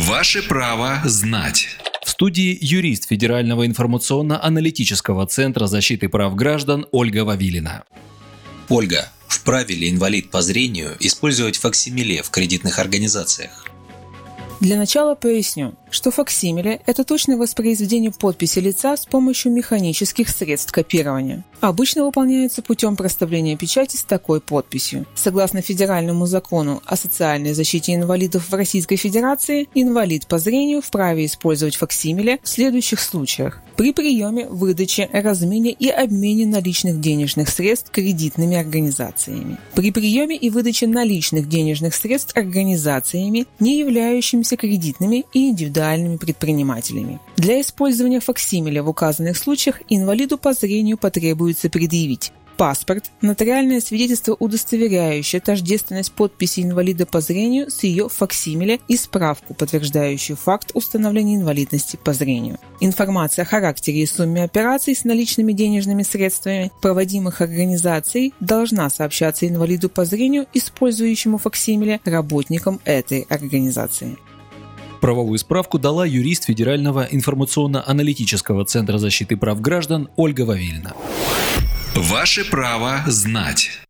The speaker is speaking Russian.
Ваше право знать. В студии юрист Федерального информационно-аналитического центра защиты прав граждан Ольга Вавилина. Ольга, вправе ли инвалид по зрению использовать факсимиле в кредитных организациях? Для начала поясню, что факсимиле – это точное воспроизведение подписи лица с помощью механических средств копирования. Обычно выполняется путем проставления печати с такой подписью. Согласно федеральному закону о социальной защите инвалидов в Российской Федерации, инвалид по зрению вправе использовать факсимиле в следующих случаях. При приеме, выдаче, размене и обмене наличных денежных средств кредитными организациями. При приеме и выдаче наличных денежных средств организациями, не являющимися кредитными и индивидуальными предпринимателями. Для использования факсимиля в указанных случаях инвалиду по зрению потребуется предъявить паспорт, нотариальное свидетельство, удостоверяющее тождественность подписи инвалида по зрению с ее факсимиле и справку, подтверждающую факт установления инвалидности по зрению. Информация о характере и сумме операций с наличными денежными средствами, проводимых организацией, должна сообщаться инвалиду по зрению, использующему факсимиле, работникам этой организации. Правовую справку дала юрист Федерального информационно-аналитического центра защиты прав граждан Ольга Вавильна. Ваше право знать.